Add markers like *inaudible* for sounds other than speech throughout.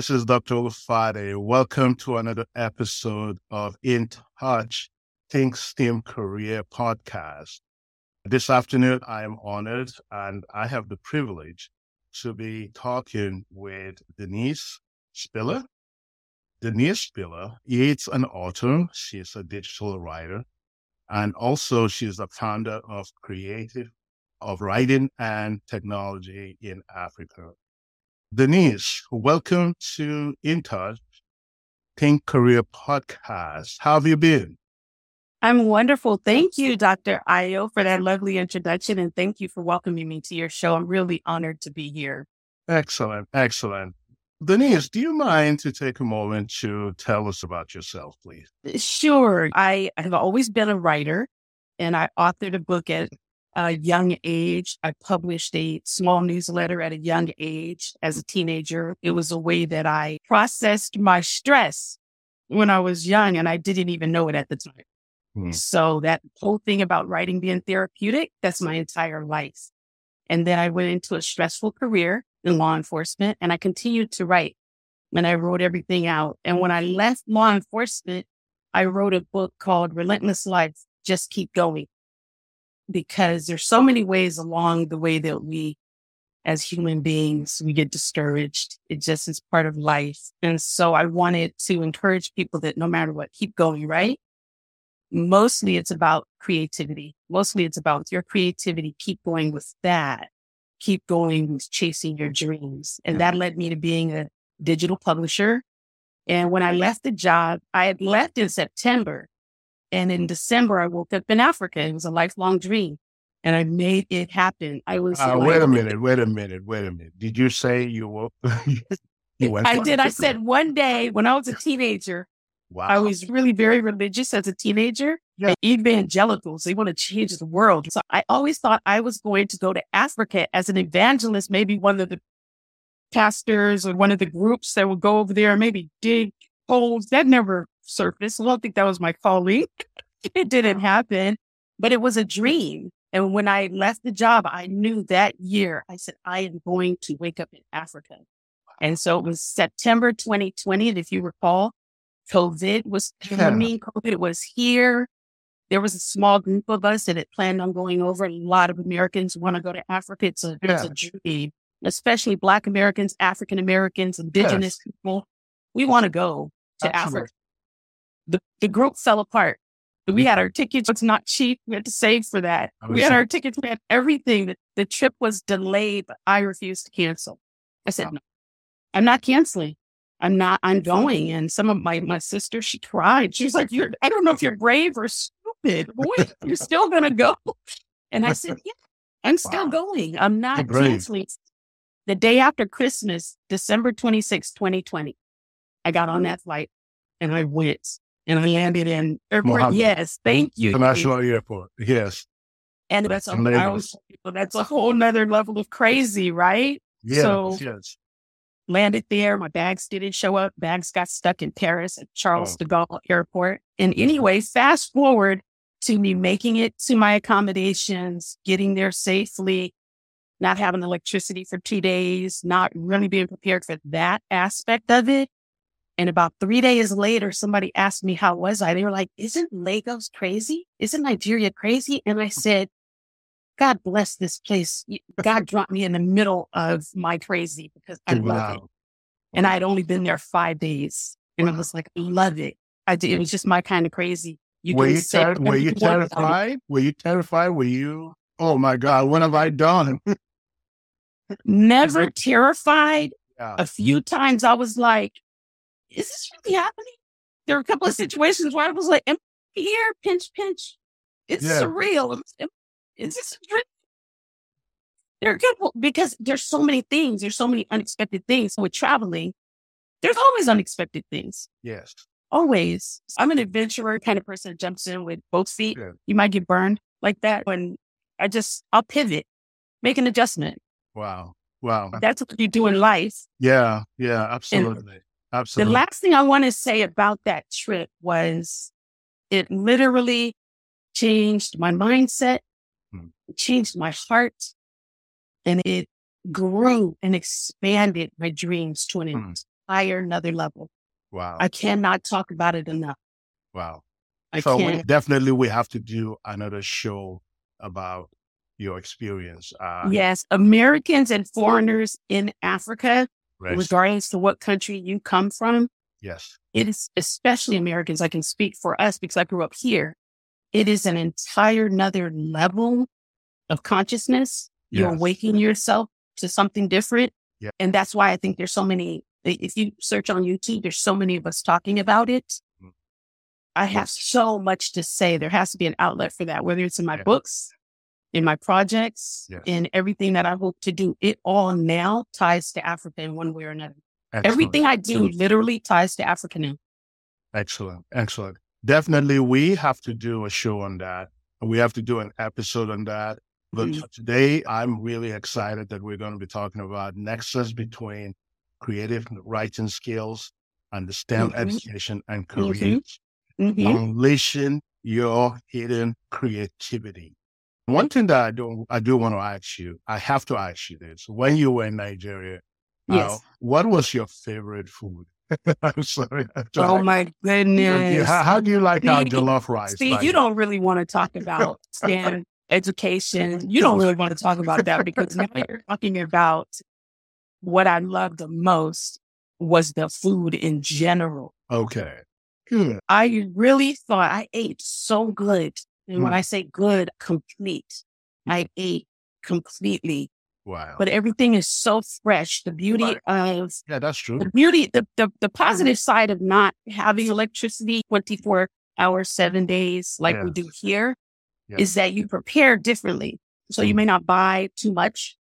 This is Dr. Olufade. Welcome to another episode of In Touch Think STEM Career Podcast. This afternoon, I am honored and I have the privilege to be talking with Denise Spiller. Denise Spiller is an author. She's a digital writer. And also she's the founder of Creative of Writing and Technology in Africa. Denise, welcome to In Touch Think Career Podcast. How have you been? I'm wonderful. Thank you, Dr. Ayo, for that lovely introduction. And thank you for welcoming me to your show. I'm really honored to be here. Excellent. Excellent. Denise, do you mind to take a moment to tell us about yourself, please? Sure. I have always been a writer and I authored a book at a young age. I published a small newsletter at a young age as a teenager. It was a way that I processed my stress when I was young and I didn't even know it at the time. Hmm. So that whole thing about writing being therapeutic, that's my entire life. And then I went into a stressful career in law enforcement and I continued to write and I wrote everything out. And when I left law enforcement, I wrote a book called Relentless Life, Just Keep Going because there's so many ways along the way that we as human beings, we get discouraged. It just is part of life. And so I wanted to encourage people that no matter what, keep going, right? Mostly it's about creativity. Mostly it's about your creativity. Keep going with that. Keep going with chasing your dreams. And that led me to being a digital publisher. And when I left the job, I had left in September and in December, I woke up in Africa. It was a lifelong dream and I made it happen. I was. Uh, wait a minute, wait a minute, wait a minute. Did you say you woke? *laughs* you I did. I said one day when I was a teenager, wow. I was really very religious as a teenager. Yeah. Evangelicals, they want to change the world. So I always thought I was going to go to Africa as an evangelist, maybe one of the pastors or one of the groups that would go over there, maybe dig holes. That never surface. I don't think that was my calling. *laughs* it didn't happen, but it was a dream. And when I left the job, I knew that year, I said, I am going to wake up in Africa. And so it was September 2020. And if you recall, COVID was coming. Yeah. COVID was here. There was a small group of us that had planned on going over. A lot of Americans want to go to Africa. It's a, yeah. it's a dream, especially Black Americans, African Americans, Indigenous yes. people. We want to go to Absolutely. Africa the, the group fell apart. We had our tickets. It's not cheap. We had to save for that. We had our tickets. We had everything. The, the trip was delayed, but I refused to cancel. I said, no, I'm not canceling. I'm not, I'm going. And some of my, my sister, she cried. She's like, you're, I don't know if you're brave or stupid. Boy, you're still going to go. And I said, yeah, I'm *laughs* still wow. going. I'm not canceling. The day after Christmas, December 26, 2020, I got on that flight and I went and I landed in airport. Yes, thank you. International Airport. Yes. And that's a, was, that's a whole nother level of crazy, right? Yes, so, yes. Landed there. My bags didn't show up. Bags got stuck in Paris at Charles oh. de Gaulle Airport. And anyway, fast forward to me making it to my accommodations, getting there safely, not having electricity for two days, not really being prepared for that aspect of it. And about three days later, somebody asked me, how was I? They were like, isn't Lagos crazy? Isn't Nigeria crazy? And I said, God bless this place. God *laughs* dropped me in the middle of my crazy because I wow. love it. And I had only been there five days. And wow. I was like, I love it. I did. It was just my kind of crazy. You were, you ter- were you terrified? Were you terrified? Were you, oh my God, what have I done? *laughs* Never terrified. Yeah. A few times I was like, is this really happening? There were a couple of situations where I was like, am I here? Pinch, pinch. It's yeah. surreal. Is this a dream? There are couple because there's so many things. There's so many unexpected things with traveling. There's always unexpected things. Yes. Always. I'm an adventurer kind of person that jumps in with both feet. Yeah. You might get burned like that when I just, I'll pivot, make an adjustment. Wow. Wow. That's what you do in life. Yeah. Yeah. Absolutely. And Absolutely. The last thing I want to say about that trip was it literally changed my mindset, hmm. changed my heart, and it grew and expanded my dreams to an hmm. entire another level. Wow. I cannot talk about it enough. Wow. I so we, definitely we have to do another show about your experience. Uh, yes, Americans and foreigners in Africa, right. regardless to what country you come from. Yes. It is especially Americans. I can speak for us because I grew up here. It is an entire another level of consciousness. You're waking yourself to something different. Yeah. And that's why I think there's so many, if you search on YouTube, there's so many of us talking about it. Mm. I have so much to say. There has to be an outlet for that, whether it's in my Yeah. books, in my projects, Yes. in everything that I hope to do. It all now ties to Africa in one way or another. Excellent. Everything I do literally ties to Africa now. Excellent. Excellent. Definitely we have to do a show on that. We have to do an episode on that. But Mhm. today I'm really excited that we're going to be talking about nexus between creative writing skills and the STEM Mhm. education and Mhm. careers. Mhm. unleashing your hidden creativity. One thing that I do I do want to ask you, I have to ask you this: When you were in Nigeria, uh, Yes. what was your favorite food? *laughs* I'm sorry. I'm Oh my You- goodness. How, how do you like our *laughs* jollof rice? See, Like, you don't really want to talk about *laughs* STEM education. You don't really want to talk about that because now you're talking about what I loved the most was the food in general. Okay. Good. I really thought I ate so good. And when Mm. I say good, complete. I ate completely, Wow. but everything is so fresh. The beauty of yeah, that's true. the beauty, the, the, the positive side of not having electricity 24 hours, seven days like we do here Yeah. is that you prepare differently. So you may not buy too much.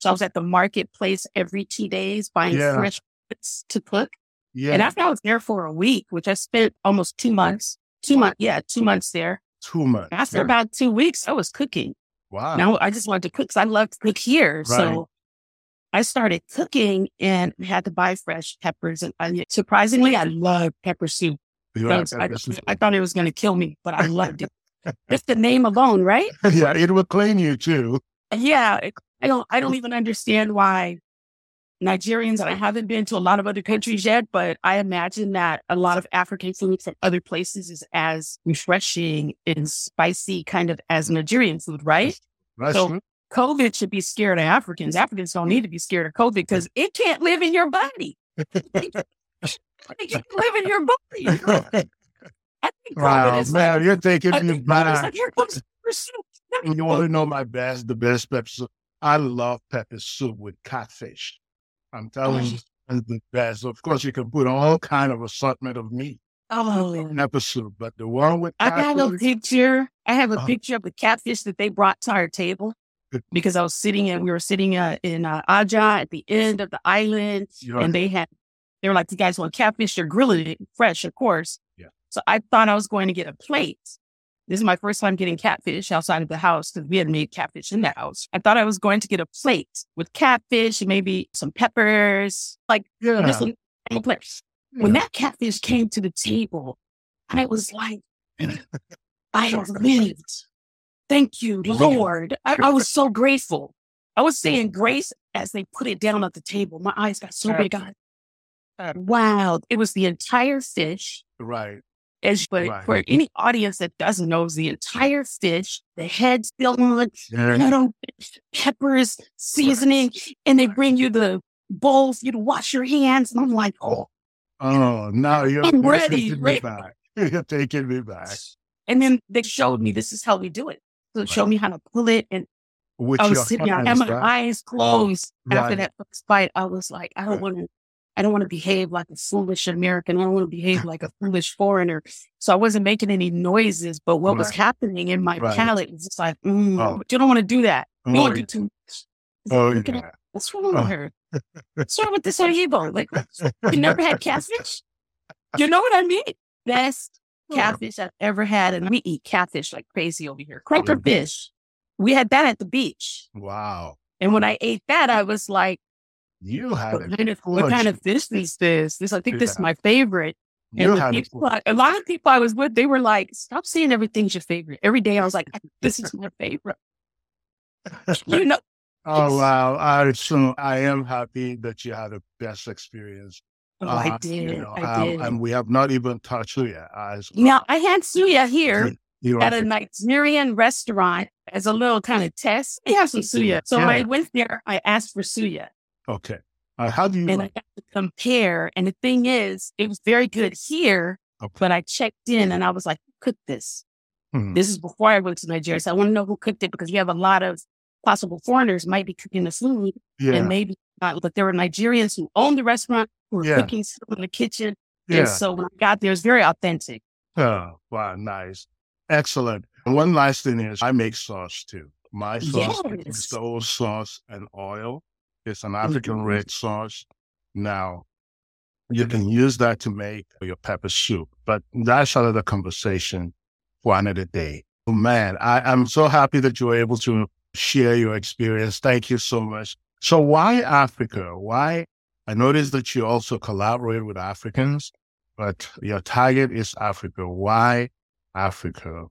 So I was at the marketplace every two days buying Yeah. fresh foods to cook. Yeah. And after I was there for a week, which I spent almost two months, two months, yeah, two months there. Too much. After Yeah. about two weeks, I was cooking. Wow. Now I just wanted to cook because I love to cook here. Right. So I started cooking and had to buy fresh peppers and onions. Surprisingly, I love pepper soup. You like because I? I thought it was going to kill me, but I loved it. *laughs* Just the name alone, right? yeah, it will clean you too. Yeah, I don't. I don't even understand why Nigerians. And I haven't been to a lot of other countries yet, but I imagine that a lot of African food from other places is as refreshing and spicy, kind of as Nigerian food, right? That's So- true. COVID should be scared of Africans. Africans don't need to be scared of COVID because it can't live in your body. It can't live in your body. I think COVID Wow, is man, you're taking I me think back. like, here comes pepper. You want to know my best, the best pepper soup? I love pepper soup with catfish. I'm telling you, it's the best. Of course, you can put all kind of assortment of meat Oh, pepper soup, but the one with I have a picture. I have a Uh-huh. picture of the catfish that they brought to our table because I was sitting in, we were sitting uh, in uh, Ajah at the end of the island Yeah. and they had, they were like, you guys want catfish? They're grilling it fresh, of course. Yeah. So I thought I was going to get a plate. This is my first time getting catfish outside of the house because we had made catfish in the house. I thought I was going to get a plate with catfish and maybe some peppers, like yeah. little plate. When that catfish came to the table, I was like, *laughs* I have lived. Thank you, Lord. I, I was so grateful. I was saying grace as they put it down at the table. My eyes got so big. I, wow. It was the entire fish. right. As but Right. for any audience that doesn't know, the entire fish, the head still on, Yeah. little peppers, seasoning, and they bring you the bowls, you to wash your hands. And I'm like, oh, Oh, now you're, I'm you're ready, taking me back. *laughs* You're taking me back. And then they showed me this is how we do it. So show me how to pull it. And With I was sitting there, I had my eyes oh, closed after Right. that first bite. I was like, I don't want to, I don't want to behave like a foolish American. I don't want to behave like a foolish foreigner. So I wasn't making any noises, but what was happening in my Right. palate was just like, mm, Oh. you don't want to do that. You Oh, want to do too much. Oh, at yeah. her. What's wrong Oh. with her? *laughs* What's wrong with this Aribo? Like, you never had catfish? You know what I mean? Best *laughs* catfish I've ever had. And we eat catfish like crazy over here. Croaker Mhm. fish. We had that at the beach. Wow. And when I ate that, I was like, You had what kind of, what kind of is this? This I think this is my favorite. You And had people, I- a lot of people I was with, they were like, stop saying everything's your favorite. Every day I was like, this is my favorite. You *laughs* know, Oh wow! I so I am happy that you had a best experience. Oh, uh, I did. You know, I um, did. And we have not even touched suya. As now, I had suya here at a Nigerian restaurant as a little kind of test. They have some suya. So yeah. I went there, I asked for suya. Okay. Uh, how do you? And I got to compare. And the thing is, it was very good here, okay. but I checked in and I was like, who cooked this? Hmm. This is before I went to Nigeria. So I want to know who cooked it because you have a lot of possible foreigners might be cooking the food yeah. and maybe not, but there were Nigerians who owned the restaurant who were yeah. cooking in the kitchen. Yeah. And so when I got there, it was very authentic. Oh, wow. Nice. Excellent. And one last thing is I make sauce too. My sauce yes. is soy sauce and oil. It's an African red sauce. Now, you can use that to make your pepper soup, but that's another conversation for another day. Oh, man, I, I'm so happy that you were able to share your experience. Thank you so much. So why Africa? Why? I noticed that you also collaborate with Africans, but your target is Africa. Why Africa?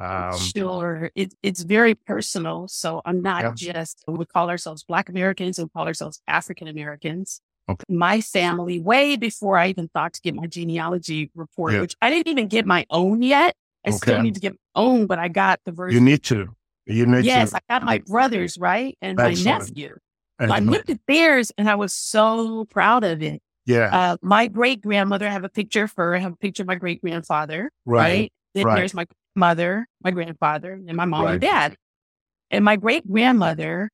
Um, sure. It, it's very personal. So I'm not yeah. just, we call ourselves Black Americans, we call ourselves African Americans. Okay. My family, way before I even thought to get my genealogy report, yeah. which I didn't even get my own yet. I okay. still need to get my own, but I got the version. You need to. You need yes, to. I got my brothers, right? And Excellent. my nephew. I looked at theirs and I was so proud of it. Yeah. Uh, my great grandmother, I have a picture of her. I have a picture of my great grandfather. Right. right? Then right. there's my mother, my grandfather, and my mom right. and dad. And my great grandmother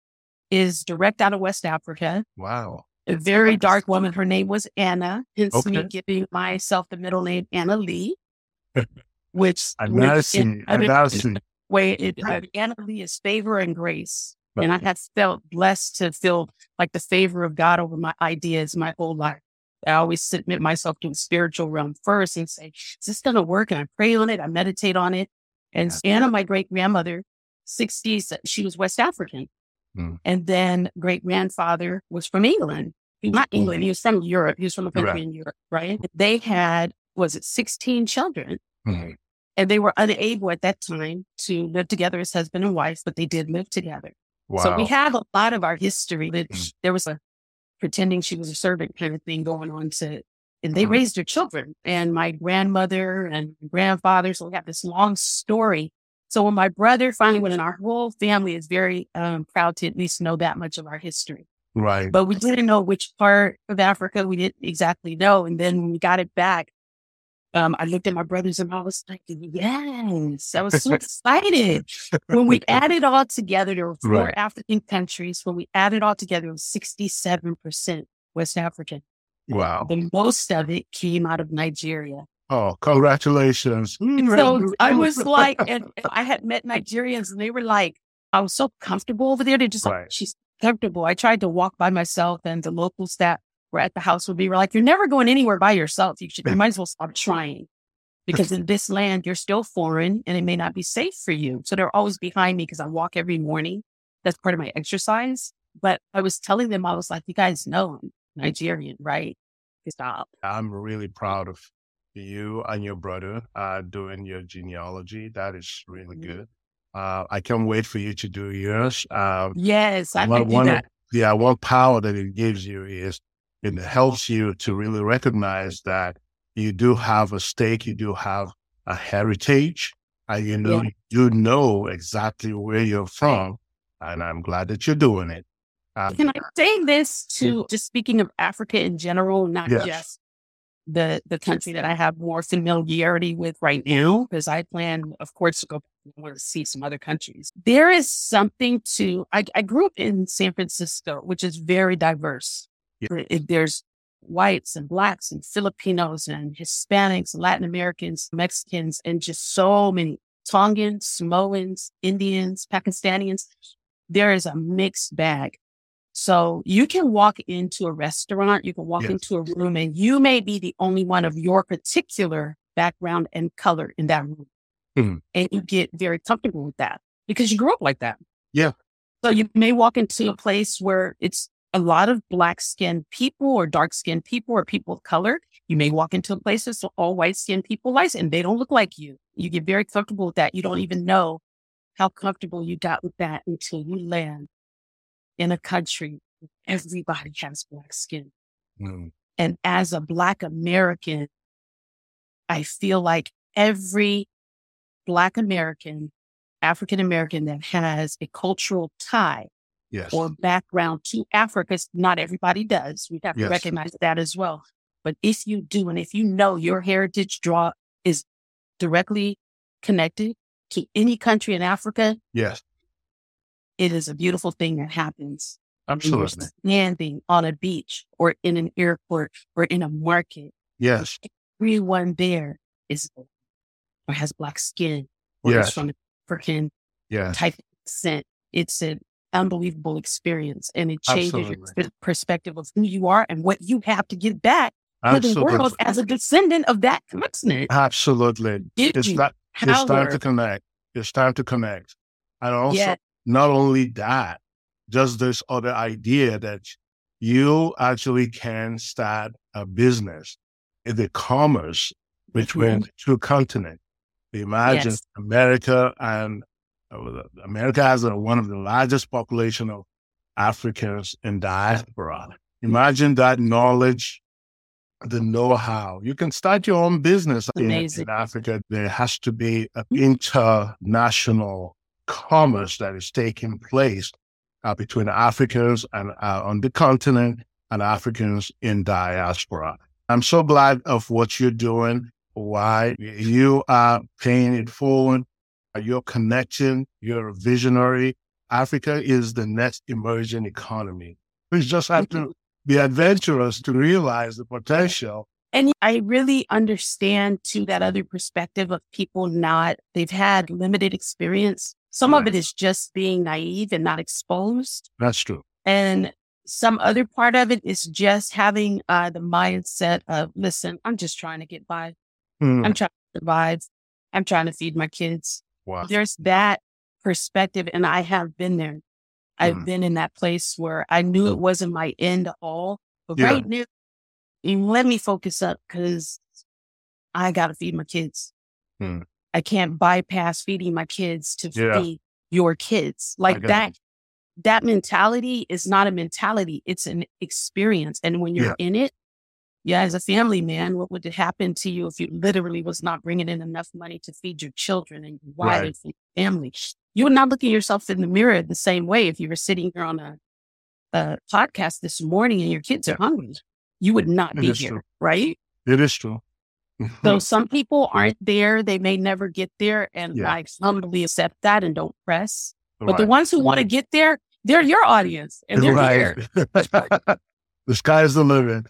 is direct out of West Africa. Wow. A very dark woman. Her name was Anna, hence okay. me giving myself the middle name Analee, *laughs* which. Anna Lee. Way it, uh, Analee is favor and grace. And I have felt blessed to feel like the favor of God over my ideas my whole life. I always submit myself to the spiritual realm first and say, is this going to work? And I pray on it. I meditate on it. And yeah. Anna, my great grandmother, 60s, she was West African. Mm. And then great grandfather was from England. Not England. He was from Europe. He was from a country right. in Europe, right? They had, was it 16 children? Mm. And they were unable at that time to live together as husband and wife, but they did live together. Wow. So we have a lot of our history. Mm. There was a pretending she was a servant kind of thing going on to, and they mm-hmm. raised their children and my grandmother and grandfather. So we have this long story. So when my brother finally went in, our whole family is very um, proud to at least know that much of our history. Right. But we didn't know which part of Africa we didn't exactly know. And then when we got it back, um, I looked at my brothers and I was like, yes, I was so *laughs* excited. when we added all together, there were four right. African countries. When we added all together, it was 67% West African. Wow. The most of it came out of Nigeria. Oh, congratulations. Mm, so I was *laughs* like, and I had met Nigerians and they were like, I was so comfortable over there. They just right. like, she's comfortable. I tried to walk by myself and the local staff were at the house would be like, you're never going anywhere by yourself. You should, you *laughs* might as well stop trying because in *laughs* this land, you're still foreign and it may not be safe for you. So they're always behind me because I walk every morning. That's part of my exercise. But I was telling them, I was like, you guys know I'm Nigerian, right? Stop. I'm really proud of you and your brother uh, doing your genealogy. That is really mm-hmm. good. Uh, I can't wait for you to do yours. Uh, yes, I one, can do one, that. Yeah, one power that it gives you is it helps you to really recognize that you do have a stake, you do have a heritage, and you know yeah. you know exactly where you're from. And I'm glad that you're doing it. Um, Can I say this to just speaking of Africa in general, not yes. just the the country that I have more familiarity with right now, because I plan, of course, to go want to see some other countries. There is something to I, I grew up in San Francisco, which is very diverse. Yeah. There's whites and blacks and Filipinos and Hispanics, Latin Americans, Mexicans, and just so many Tongans, Samoans, Indians, Pakistanians. There is a mixed bag. So you can walk into a restaurant, you can walk yes. into a room and you may be the only one of your particular background and color in that room. Mm-hmm. And you get very comfortable with that because you grew up like that. Yeah. So you may walk into a place where it's a lot of black skinned people or dark skinned people or people of color. You may walk into places all white skinned people like, and they don't look like you. You get very comfortable with that. You don't even know how comfortable you got with that until you land in a country where everybody has black skin. Mm. And as a Black American, I feel like every Black American, African American that has a cultural tie yes. or background to Africa, not everybody does. We have to yes. recognize that as well. But if you do, and if you know your heritage draw is directly connected to any country in Africa, yes, it is a beautiful thing that happens. Absolutely. Standing on a beach or in an airport or in a market. Yes. Everyone there is or has black skin or yes. is from African yes. type of descent. It's an unbelievable experience and it changes Absolutely. your perspective of who you are and what you have to give back Absolutely. to the world as a descendant of that continent. Absolutely. it's, not, it's time to connect. It's time to connect. And also, yeah. not only that, just this other idea that you actually can start a business in the commerce between mm-hmm. two continents. Imagine yes. America and America has a, one of the largest population of Africans in diaspora. Imagine that knowledge, the know-how. You can start your own business in, in, Africa. There has to be an mm-hmm. international commerce that is taking place uh, between Africans and uh, on the continent and Africans in diaspora. I'm so glad of what you're doing. Why you are paying it forward. You're connecting. You're a visionary. Africa is the next emerging economy. We just have to be adventurous to realize the potential. And I really understand too that other perspective of people not, they've had limited experience some right. of it is just being naive and not exposed. That's true. And some other part of it is just having uh, the mindset of, listen, I'm just trying to get by. Mm. I'm trying to survive. I'm trying to feed my kids. Wow. There's that perspective. And I have been there. I've mm. been in that place where I knew it wasn't my end all. But yeah. right now, let me focus up because I got to feed my kids. Mm. I can't bypass feeding my kids to yeah. feed your kids. Like that, it. that mentality is not a mentality. It's an experience. And when you're yeah. in it, yeah, as a family man, what would happen to you if you literally was not bringing in enough money to feed your children and your wife right. and your family? You would not look at yourself in the mirror the same way if you were sitting here on a, a podcast this morning and your kids are hungry. You would not it be here, true. right? It is true so *laughs* some people aren't there. They may never get there. And yeah. I humbly accept that and don't press. But the ones who want to get there, they're your audience and they're right. here. *laughs* the sky is the limit.